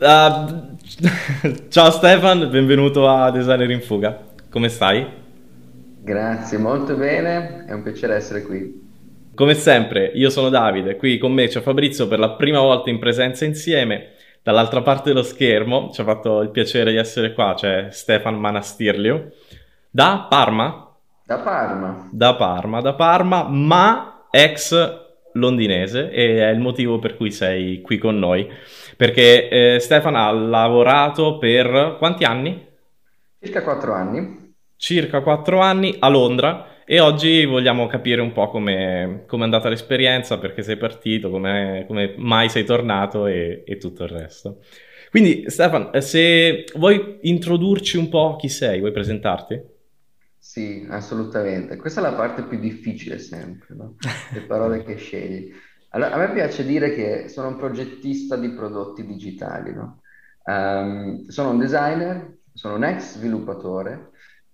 Uh, ciao Stefan, benvenuto a Designer in Fuga. Come stai? Grazie, molto bene, è un piacere essere qui. Come sempre, io sono Davide, qui con me c'è Fabrizio per la prima volta in presenza insieme. Dall'altra parte dello schermo ci ha fatto il piacere di essere qua, c'è Stefan Manastirlio. Da Parma? Da Parma. Da Parma, da Parma, ma ex londinese e è il motivo per cui sei qui con noi. Perché eh, Stefan ha lavorato per quanti anni? Circa quattro anni. Circa quattro anni a Londra e oggi vogliamo capire un po' come è andata l'esperienza, perché sei partito, come mai sei tornato e, e, tutto il resto. Quindi Stefan, se vuoi introdurci un po' chi sei, vuoi presentarti? Sì, assolutamente. Questa è la parte più difficile sempre, no? Le parole che scegli. Allora, a me piace dire che sono un progettista di prodotti digitali, no? Um, sono un designer, sono un ex sviluppatore,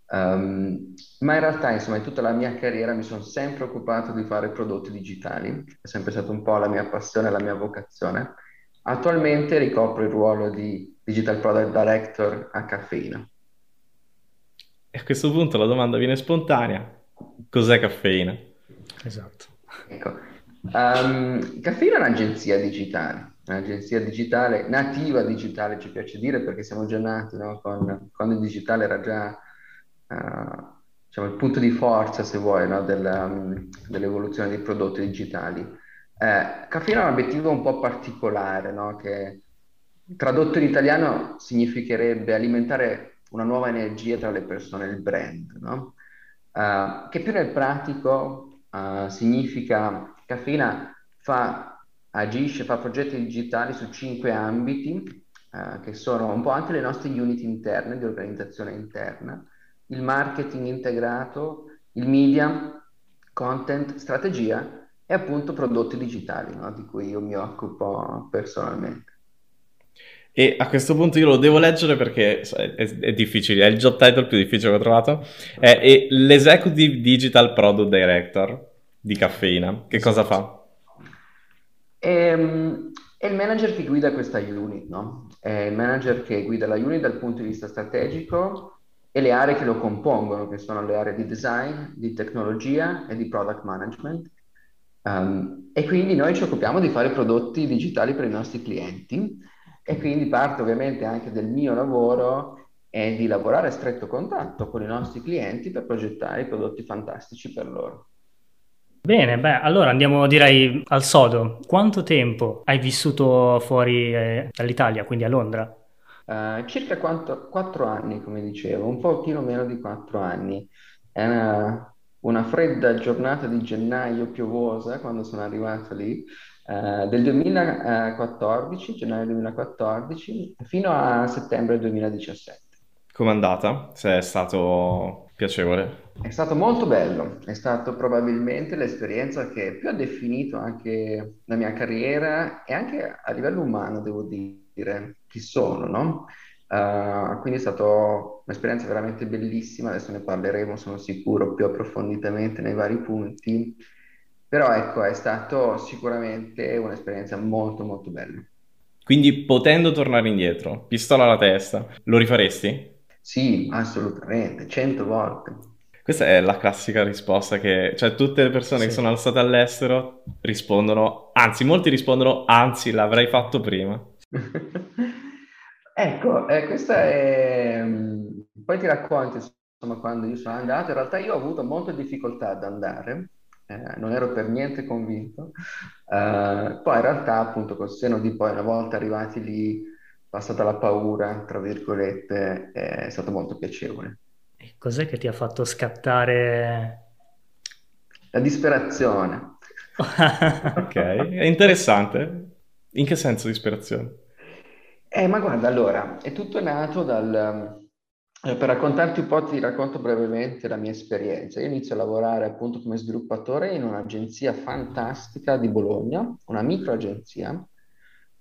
um, ma in realtà, insomma, in tutta la mia carriera mi sono sempre occupato di fare prodotti digitali, è sempre stata un po' la mia passione, la mia vocazione. Attualmente ricopro il ruolo di Digital Product Director a Caffeina. E a questo punto la domanda viene spontanea. Cos'è caffeina? Esatto. Ecco, um, caffeina è un'agenzia digitale, un'agenzia digitale, nativa digitale ci piace dire perché siamo già nati no? Con, quando il digitale era già uh, diciamo, il punto di forza, se vuoi, no? Del, um, dell'evoluzione dei prodotti digitali. Eh, caffeina ha un obiettivo un po' particolare, no? che tradotto in italiano significherebbe alimentare una nuova energia tra le persone il brand, no? Uh, che più nel pratico uh, significa Caffeina fa, agisce, fa progetti digitali su cinque ambiti, uh, che sono un po' anche le nostre unit interne di organizzazione interna, il marketing integrato, il media, content, strategia e appunto prodotti digitali, no? di cui io mi occupo personalmente. E a questo punto io lo devo leggere perché è, è difficile, è il job title più difficile che ho trovato. È, è l'Executive Digital Product Director di Caffeina. Che cosa fa? È, ehm, è il manager che guida questa unit, no? È il manager che guida la unit dal punto di vista strategico e le aree che lo compongono, che sono le aree di design, di tecnologia e di product management. Um, e quindi noi ci occupiamo di fare prodotti digitali per i nostri clienti e quindi parte ovviamente anche del mio lavoro è di lavorare a stretto contatto con i nostri clienti per progettare i prodotti fantastici per loro. Bene, beh, allora andiamo direi al sodo. Quanto tempo hai vissuto fuori eh, dall'Italia, quindi a Londra? Uh, circa quanto, quattro anni, come dicevo, un pochino meno di quattro anni. È una, una fredda giornata di gennaio piovosa quando sono arrivato lì eh, del 2014, gennaio 2014, fino a settembre 2017. Com'è andata? Se è stato piacevole? È stato molto bello, è stato probabilmente l'esperienza che più ha definito anche la mia carriera e anche a livello umano, devo dire, chi sono, no? Uh, quindi è stata un'esperienza veramente bellissima, adesso ne parleremo, sono sicuro, più approfonditamente nei vari punti. Però ecco, è stato sicuramente un'esperienza molto molto bella. Quindi potendo tornare indietro, pistola alla testa, lo rifaresti? Sì, assolutamente, cento volte. Questa è la classica risposta che, cioè tutte le persone sì. che sono state all'estero rispondono, anzi molti rispondono, anzi l'avrei fatto prima. ecco, eh, questa è... Mm, poi ti racconto, insomma, quando io sono andato, in realtà io ho avuto molte difficoltà ad andare, eh, non ero per niente convinto. Eh, poi in realtà, appunto, col seno di poi, una volta arrivati lì, passata la paura, tra virgolette, è stato molto piacevole. E cos'è che ti ha fatto scattare? La disperazione. ok, è interessante. In che senso disperazione? Eh, ma guarda, allora, è tutto nato dal, per raccontarti un po', ti racconto brevemente la mia esperienza. Io inizio a lavorare appunto come sviluppatore in un'agenzia fantastica di Bologna, una microagenzia,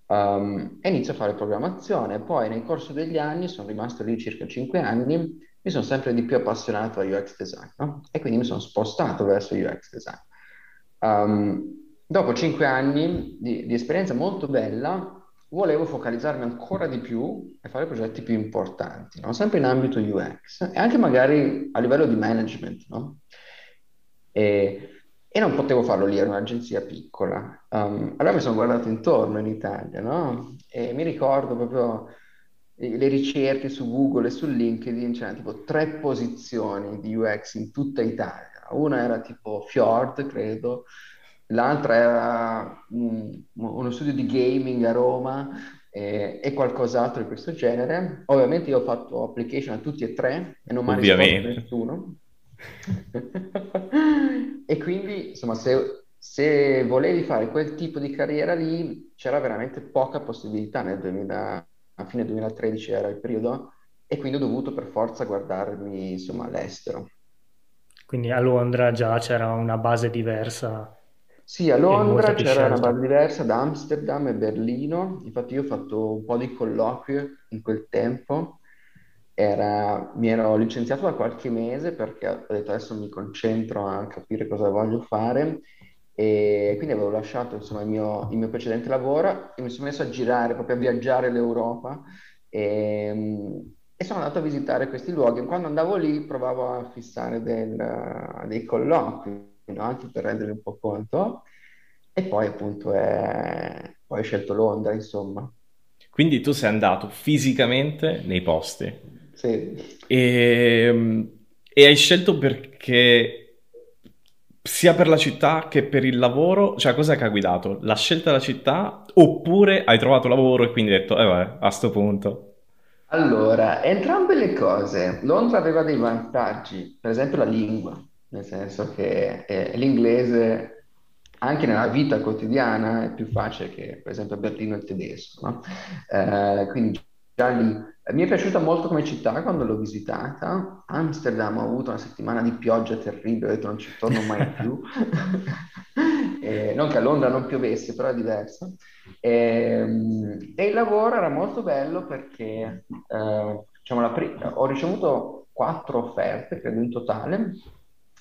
um, e inizio a fare programmazione. Poi nel corso degli anni, sono rimasto lì circa 5 anni, mi sono sempre di più appassionato a UX design, no? E quindi mi sono spostato verso UX design. Um, dopo 5 anni di, di esperienza molto bella, volevo focalizzarmi ancora di più e fare progetti più importanti, no? Sempre in ambito UX e anche magari a livello di management, no? E, e non potevo farlo lì, era un'agenzia piccola. Um, allora mi sono guardato intorno in Italia, no? E mi ricordo proprio le ricerche su Google e su LinkedIn, c'erano tipo tre posizioni di UX in tutta Italia. Una era tipo Fjord, credo, l'altra era un, uno studio di gaming a Roma eh, e qualcos'altro di questo genere. Ovviamente io ho fatto application a tutti e tre e non mi ha risposto nessuno. e quindi, insomma, se, se, volevi fare quel tipo di carriera lì, c'era veramente poca possibilità nel 2000, a fine 2013 era il periodo, e quindi ho dovuto per forza guardarmi, insomma, all'estero. Quindi a Londra già c'era una base diversa sì, a Londra c'era una base diversa, ad Amsterdam e Berlino. Infatti io ho fatto un po' di colloqui in quel tempo. Era, mi ero licenziato da qualche mese perché ho detto adesso mi concentro a capire cosa voglio fare e quindi avevo lasciato insomma, il mio, il mio precedente lavoro e mi sono messo a girare, proprio a viaggiare l'Europa e, e sono andato a visitare questi luoghi. Quando andavo lì provavo a fissare del, dei colloqui no? anche per rendere un po' conto. E poi appunto è... poi ho scelto Londra, insomma. Quindi tu sei andato fisicamente nei posti. Sì. E, e hai scelto perché sia per la città che per il lavoro, cioè cos'è che ha guidato? La scelta della città oppure hai trovato lavoro e quindi hai detto, eh vabbè, a sto punto. Allora, entrambe le cose. Londra aveva dei vantaggi, per esempio la lingua nel senso che eh, l'inglese anche nella vita quotidiana è più facile che per esempio a Berlino il tedesco, no? eh, quindi già lì mi è piaciuta molto come città quando l'ho visitata. Amsterdam ho avuto una settimana di pioggia terribile, ho detto non ci torno mai più. eh, non che a Londra non piovesse, però è diverso. E, ehm, e il lavoro era molto bello perché eh, diciamo, pri- ho ricevuto quattro offerte, credo in totale,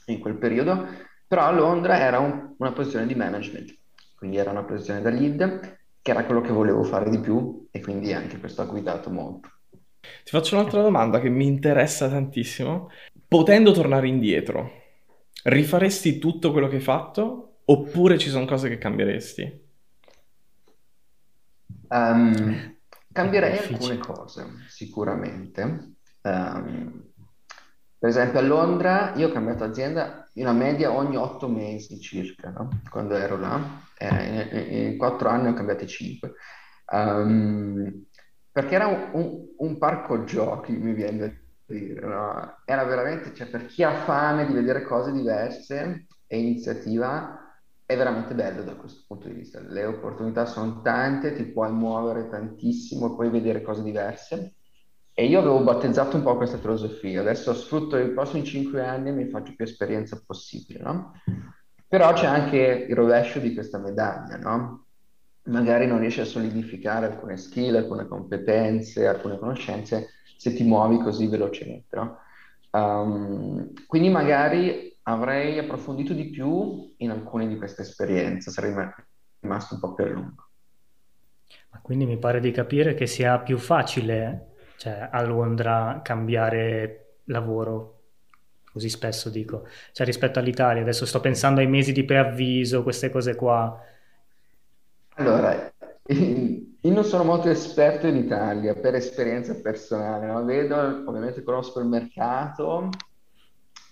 in quel periodo, però a Londra era un, una posizione di management, quindi era una posizione da lead, che era quello che volevo fare di più e quindi anche questo ha guidato molto. Ti faccio un'altra domanda che mi interessa tantissimo. Potendo tornare indietro, rifaresti tutto quello che hai fatto oppure ci sono cose che cambieresti? Um, cambierei alcune cose, sicuramente. Um, per esempio a Londra io ho cambiato azienda in una media ogni otto mesi circa, no? Quando ero là, eh, in, in, quattro anni ho cambiati cinque. Um, perché era un, un, un, parco giochi, mi viene da dire, no? Era veramente, cioè per chi ha fame di vedere cose diverse e iniziativa, è veramente bello da questo punto di vista. Le opportunità sono tante, ti puoi muovere tantissimo, puoi vedere cose diverse. E io avevo battezzato un po' questa filosofia, adesso sfrutto i prossimi cinque anni e mi faccio più esperienza possibile, no? Però c'è anche il rovescio di questa medaglia, no? Magari non riesci a solidificare alcune skill, alcune competenze, alcune conoscenze se ti muovi così velocemente, no? Um, quindi magari avrei approfondito di più in alcune di queste esperienze, sarei rimasto un po' più a lungo. Quindi mi pare di capire che sia più facile cioè a Londra cambiare lavoro così spesso dico, cioè rispetto all'Italia, adesso sto pensando ai mesi di preavviso, queste cose qua. Allora, io non sono molto esperto in Italia per esperienza personale, no? Vedo, ovviamente conosco il mercato,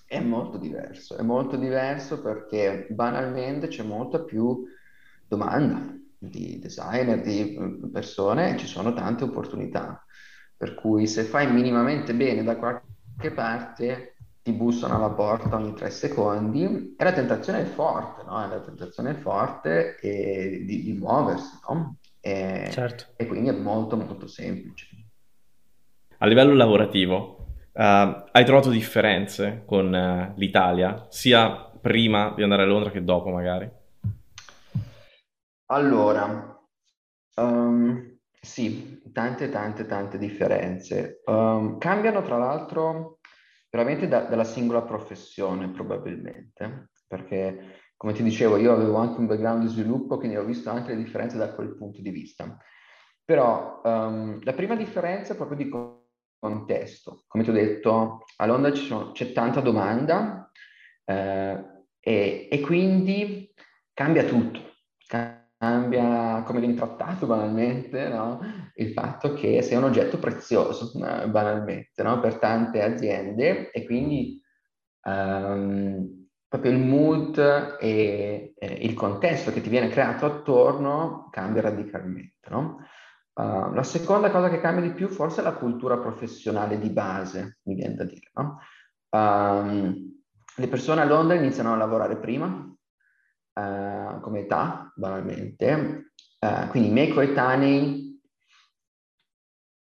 è molto diverso, è molto diverso perché banalmente c'è molta più domanda di designer, di persone, e ci sono tante opportunità. Per cui se fai minimamente bene da qualche parte, ti bussano alla porta ogni tre secondi e la tentazione è forte, no? La tentazione è forte e di, di muoversi, no? E, certo. e, quindi è molto molto semplice. A livello lavorativo, uh, hai trovato differenze con uh, l'Italia, sia prima di andare a Londra che dopo magari? Allora, um, sì, tante, tante, tante differenze. Um, cambiano tra l'altro veramente da, dalla singola professione, probabilmente, perché come ti dicevo, io avevo anche un background di sviluppo, quindi ho visto anche le differenze da quel punto di vista. Però um, la prima differenza è proprio di contesto. Come ti ho detto, a Londra sono, c'è tanta domanda eh, e, e, quindi cambia tutto. Cambia come viene trattato banalmente no? il fatto che sei un oggetto prezioso, no? banalmente, no? per tante aziende e quindi um, proprio il mood e, e, il contesto che ti viene creato attorno cambia radicalmente. No? Uh, la seconda cosa che cambia di più forse è la cultura professionale di base, mi viene da dire. Um, le persone a Londra iniziano a lavorare prima, uh, come età, banalmente, uh, quindi i miei coetanei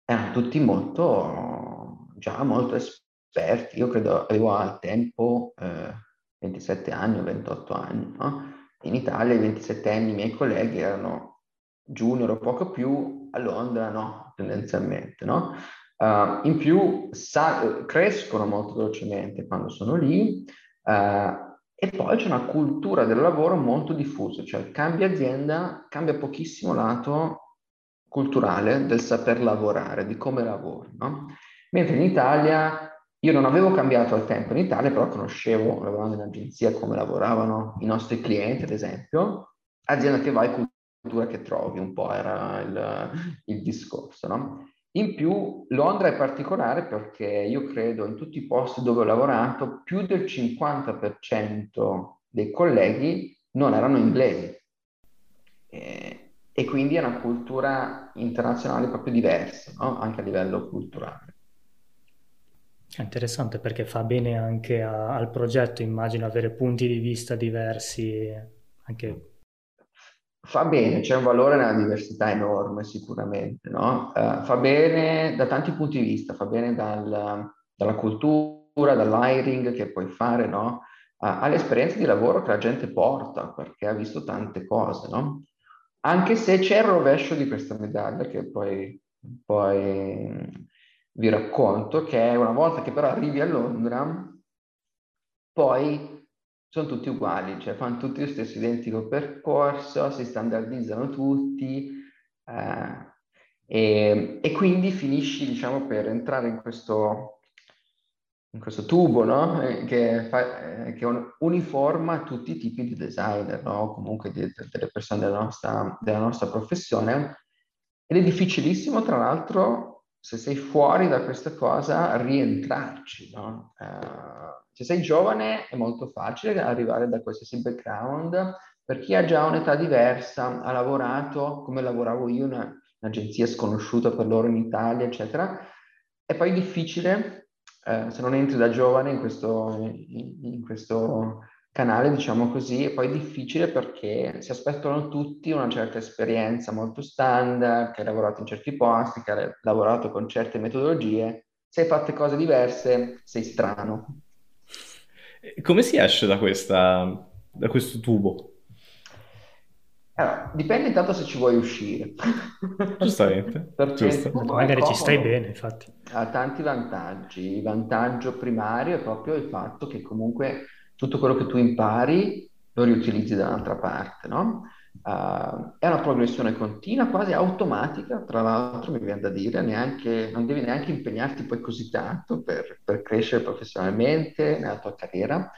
erano tutti molto, già molto esperti. Io credo avevo al tempo 27 anni o 28 anni. No? In Italia i 27 anni i miei colleghi erano junior o poco più, a Londra no, tendenzialmente, no? Uh, in più sa- crescono molto velocemente quando sono lì uh, e poi c'è una cultura del lavoro molto diffusa, cioè cambia azienda, cambia pochissimo lato culturale del saper lavorare, di come lavori, no? Mentre in Italia io non avevo cambiato al tempo in Italia, però conoscevo, lavorando in agenzia, come lavoravano i nostri clienti, ad esempio, azienda che vai cultura che trovi, un po' era il, il discorso, no? In più Londra è particolare perché io credo in tutti i posti dove ho lavorato più del 50% dei colleghi non erano inglesi e, e quindi è una cultura internazionale proprio diversa, no? anche a livello culturale. È interessante perché fa bene anche a, al progetto, immagino, avere punti di vista diversi, anche Fa bene, c'è un valore nella diversità enorme sicuramente, no? Uh, fa bene da tanti punti di vista, fa bene dal, dalla cultura, dall'hiring che puoi fare, no? Uh, all'esperienza di lavoro che la gente porta perché ha visto tante cose, no? Anche se c'è il rovescio di questa medaglia che poi, poi vi racconto, che una volta che però arrivi a Londra, poi sono tutti uguali, cioè fanno tutti lo stesso identico percorso, si standardizzano tutti eh, e, e, quindi finisci, diciamo, per entrare in questo, in questo tubo, no? Eh, che, fa, eh, che, uniforma tutti i tipi di designer, no? Comunque di, delle persone della nostra, della nostra professione. Ed è difficilissimo, tra l'altro, se sei fuori da questa cosa, rientrarci, no? Eh, se sei giovane è molto facile arrivare da qualsiasi background, per chi ha già un'età diversa, ha lavorato come lavoravo io, in un'agenzia sconosciuta per loro in Italia, eccetera, è poi difficile, eh, se non entri da giovane in questo, in, in questo canale, diciamo così, è poi difficile perché si aspettano tutti una certa esperienza molto standard, che hai lavorato in certi posti, che hai lavorato con certe metodologie, se hai fatto cose diverse sei strano. Come si esce da, questa, da questo tubo? Allora, dipende intanto se ci vuoi uscire. Giustamente. Perché Giusto. Magari ci stai bene, infatti. Ha tanti vantaggi. Il vantaggio primario è proprio il fatto che comunque tutto quello che tu impari lo riutilizzi da un'altra parte, no? Uh, è una progressione continua, quasi automatica, tra l'altro mi viene da dire, neanche, non devi neanche impegnarti poi così tanto per, per crescere professionalmente nella tua carriera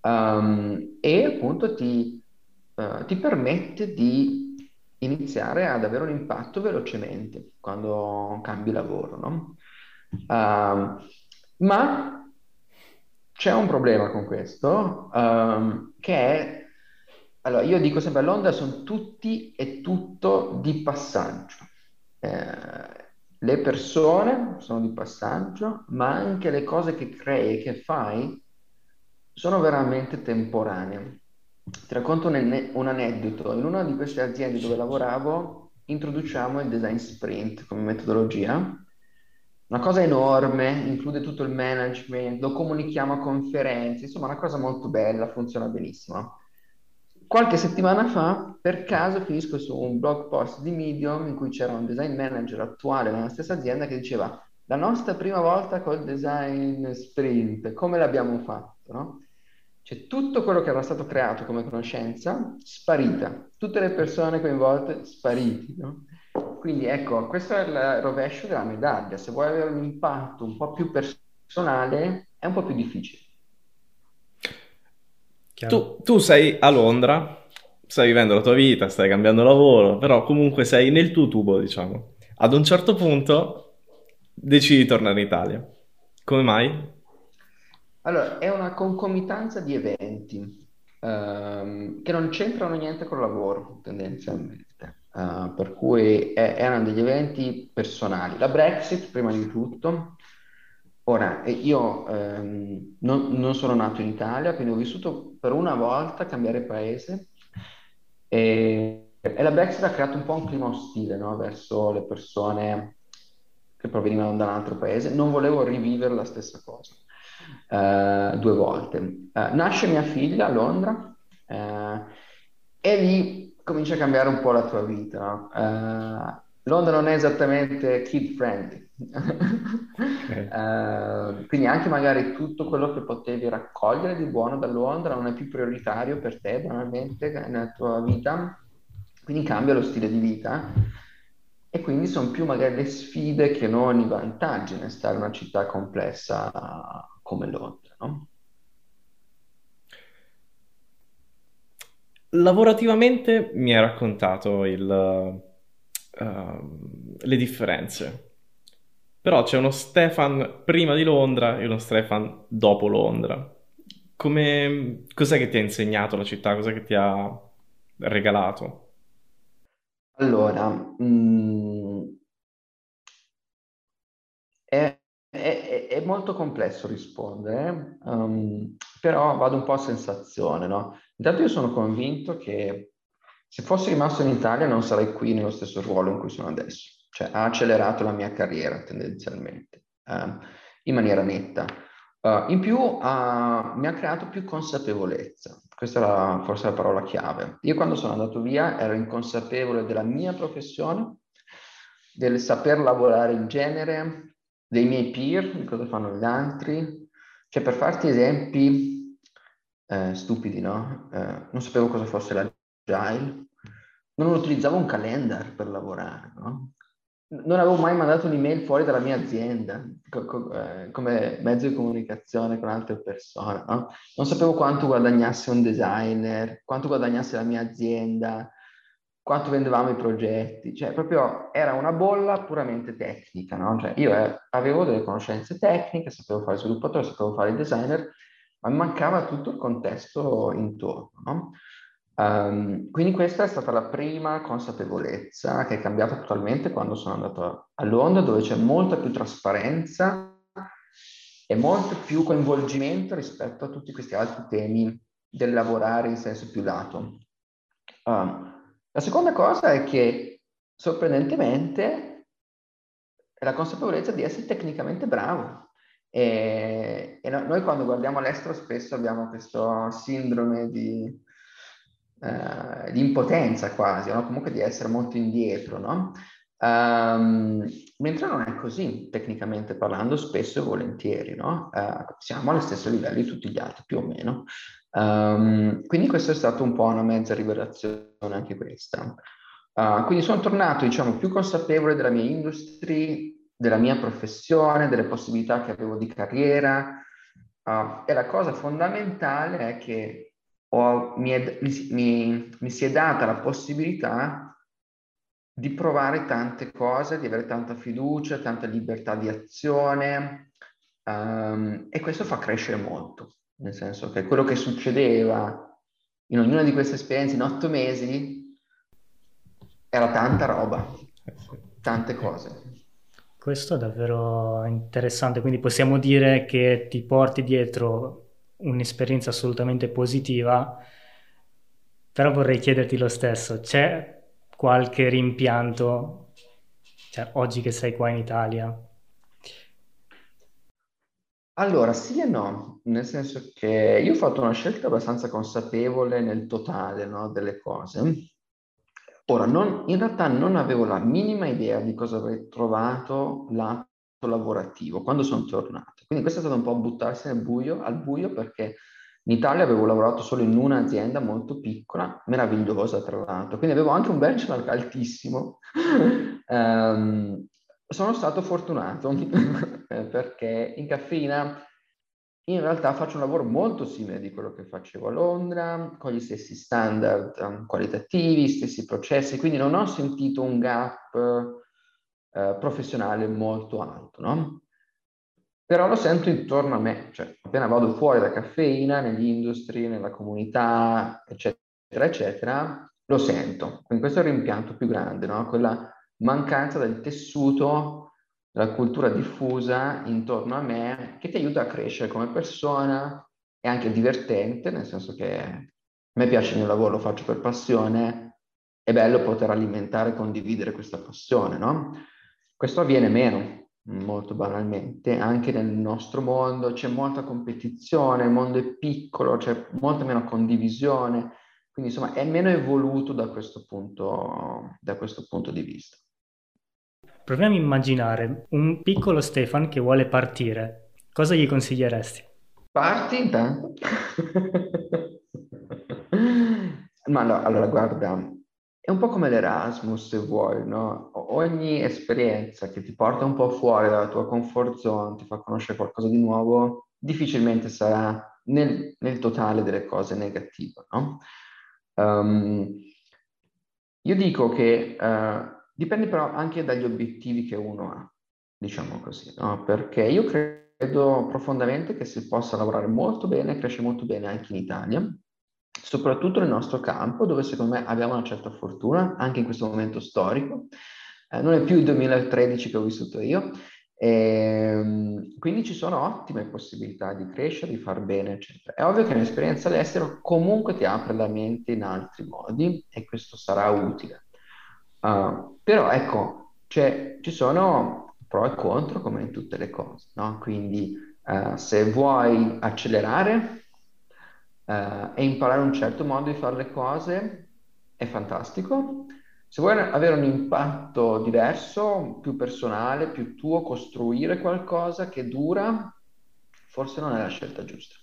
um, e appunto ti, uh, ti, permette di iniziare ad avere un impatto velocemente quando cambi lavoro, no? uh, ma c'è un problema con questo um, che è allora, io dico sempre a Londra sono tutti e tutto di passaggio. Eh, le persone sono di passaggio, ma anche le cose che crei che fai sono veramente temporanee. Ti racconto un, un aneddoto. In una di queste aziende dove lavoravo introduciamo il design sprint come metodologia. Una cosa enorme, include tutto il management, lo comunichiamo a conferenze, insomma una cosa molto bella, funziona benissimo. Qualche settimana fa, per caso, finisco su un blog post di Medium in cui c'era un design manager attuale nella stessa azienda che diceva la nostra prima volta col design sprint, come l'abbiamo fatto, no? Cioè tutto quello che era stato creato come conoscenza, sparita. Tutte le persone coinvolte, spariti, no? Quindi ecco, questo è il rovescio della medaglia. Se vuoi avere un impatto un po' più personale, è un po' più difficile. Tu, tu, sei a Londra, stai vivendo la tua vita, stai cambiando lavoro, però comunque sei nel tuo tubo, diciamo. Ad un certo punto decidi di tornare in Italia. Come mai? Allora, è una concomitanza di eventi ehm, che non c'entrano niente col lavoro, tendenzialmente. Uh, per cui è- erano degli eventi personali. La Brexit, prima di tutto. Ora, io ehm, non, non sono nato in Italia, quindi ho vissuto per una volta cambiare paese e, e la Brexit ha creato un po' un clima ostile, no, verso le persone che provenivano da un altro paese. Non volevo rivivere la stessa cosa eh, due volte. Eh, nasce mia figlia a Londra eh, e lì comincia a cambiare un po' la tua vita. Londra non è esattamente kid friendly. Ok. Eh, quindi anche magari tutto quello che potevi raccogliere di buono da Londra non è più prioritario per te, banalmente, nella tua vita. Quindi cambia lo stile di vita e quindi sono più magari le sfide che non i vantaggi nel stare in una città complessa come Londra, no? Lavorativamente mi hai raccontato il, ehm, le differenze, però c'è uno Stefan prima di Londra e uno Stefan dopo Londra. Come, cos'è che ti ha insegnato la città? Cos'è che ti ha regalato? Allora, mm, è, è- è molto complesso rispondere, ehm, però vado un po' a sensazione, no? Intanto io sono convinto che se fossi rimasto in Italia non sarei qui nello stesso ruolo in cui sono adesso, cioè ha accelerato la mia carriera tendenzialmente, ehm, in maniera netta. Uh, in più uh, mi ha creato più consapevolezza, questa è la- forse la parola chiave. Io quando sono andato via ero inconsapevole della mia professione, del saper lavorare in genere, dei miei peer, di cosa fanno gli altri. Cioè per farti esempi eh, stupidi, no? Eh, non sapevo cosa fosse l'agile, non utilizzavo un calendar per lavorare, no? Non avevo mai mandato un'email fuori dalla mia azienda co- co- eh, come mezzo di comunicazione con altre persone, no? Non sapevo quanto guadagnasse un designer, quanto guadagnasse la mia azienda, quanto vendevamo i progetti, cioè proprio era una bolla puramente tecnica, no? Cioè io eh, avevo delle conoscenze tecniche, sapevo fare sviluppatore, sapevo fare designer, ma mancava tutto il contesto intorno, no? Um, quindi questa è stata la prima consapevolezza che è cambiata totalmente quando sono andato a Londra, dove c'è molta più trasparenza e molto più coinvolgimento rispetto a tutti questi altri temi del lavorare in senso più lato. Um, la seconda cosa è che, sorprendentemente, è la consapevolezza di essere tecnicamente bravo. E, e no- noi quando guardiamo all'estero spesso abbiamo questo sindrome di, eh, di impotenza quasi, no? Comunque di essere molto indietro, no? Ehm, mentre non è così, tecnicamente parlando, spesso e volentieri, no? Eh, siamo allo stesso livello di tutti gli altri, più o meno. Ehm, quindi questo è stato un po' una mezza rivelazione anche questa. Uh, quindi sono tornato, diciamo, più consapevole della mia industria, della mia professione, delle possibilità che avevo di carriera. Uh, e la cosa fondamentale è che ho- mi, è- mi si mi- mi si è data la possibilità di provare tante cose, di avere tanta fiducia, tanta libertà di azione, ehm, e questo fa crescere molto, nel senso che quello che succedeva in ognuna di queste esperienze in otto mesi era tanta roba, Eh tante cose. Questo è davvero interessante, quindi possiamo dire che ti porti dietro un'esperienza assolutamente positiva, però vorrei chiederti lo stesso, c'è qualche rimpianto, cioè oggi che sei qua in Italia? Allora, sì e no, nel senso che io ho fatto una scelta abbastanza consapevole nel totale, no, delle cose. Ora, non- in realtà non avevo la minima idea di cosa avrei trovato lato lavorativo quando sono tornato. Quindi questo è stato un po' buttarsi nel buio, al buio perché In Italia avevo lavorato solo in un'azienda molto piccola, meravigliosa tra l'altro, quindi avevo anche un benchmark altissimo. um, sono stato fortunato perché in caffeina in realtà faccio un lavoro molto simile di quello che facevo a Londra, con gli stessi standard um, qualitativi, stessi processi, quindi non ho sentito un gap uh, professionale molto alto, no? Però lo sento intorno a me, cioè appena vado fuori da caffeina, negli industri, nella comunità, eccetera, eccetera, lo sento. Quindi questo è il rimpianto più grande, no? Quella mancanza del tessuto la cultura diffusa intorno a me che ti aiuta a crescere come persona, è anche divertente, nel senso che a me piace il mio lavoro, lo faccio per passione, è bello poter alimentare e condividere questa passione, no? Questo avviene meno, molto banalmente, anche nel nostro mondo c'è molta competizione, il mondo è piccolo, c'è molta meno condivisione, quindi insomma è meno evoluto da questo punto, da questo punto di vista. Proviamo a immaginare un piccolo Stefan che vuole partire. Cosa gli consiglieresti? Parti intanto. Ma no, allora guarda, è un po' come l'Erasmus se vuoi, no? Ogni esperienza che ti porta un po' fuori dalla tua comfort zone, ti fa conoscere qualcosa di nuovo, difficilmente sarà nel, nel totale delle cose negative, no? Um, io dico che uh, Dipende però anche dagli obiettivi che uno ha, diciamo così, no? Perché io credo profondamente che si possa lavorare molto bene, crescere molto bene anche in Italia, soprattutto nel nostro campo, dove secondo me abbiamo una certa fortuna, anche in questo momento storico. Eh, non è più il 2013 che ho vissuto io, e, ehm, quindi ci sono ottime possibilità di crescere, di far bene, eccetera. È ovvio che un'esperienza all'estero comunque ti apre la mente in altri modi e questo sarà utile. Uh, però ecco, cioè, ci sono pro e contro come in tutte le cose, no? Quindi uh, se vuoi accelerare uh, e imparare un certo modo di fare le cose, è fantastico. Se vuoi avere un impatto diverso, più personale, più tuo, costruire qualcosa che dura, forse non è la scelta giusta.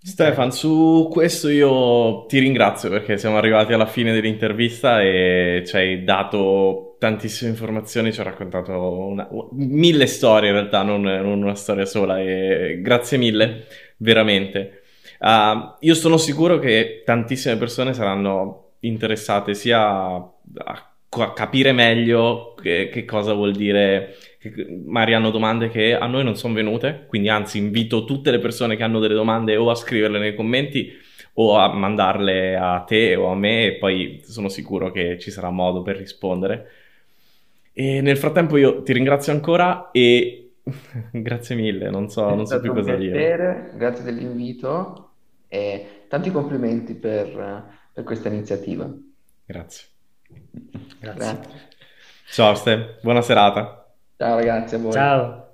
Stefan, su questo io ti ringrazio perché siamo arrivati alla fine dell'intervista e ci hai dato tantissime informazioni, ci hai raccontato una, mille storie in realtà, non, non, una storia sola e grazie mille, veramente. Uh, io sono sicuro che tantissime persone saranno interessate sia a, a capire meglio che, che cosa vuol dire magari hanno domande che a noi non sono venute, quindi anzi invito tutte le persone che hanno delle domande o a scriverle nei commenti o a mandarle a te o a me e poi sono sicuro che ci sarà modo per rispondere. E nel frattempo io ti ringrazio ancora e grazie mille, non so, non so più cosa dire. Grazie dell'invito e tanti complimenti per, per questa iniziativa. Grazie. Grazie. Grazie. Ciao Ste, buona serata. Ciao ragazzi, a voi. Ciao.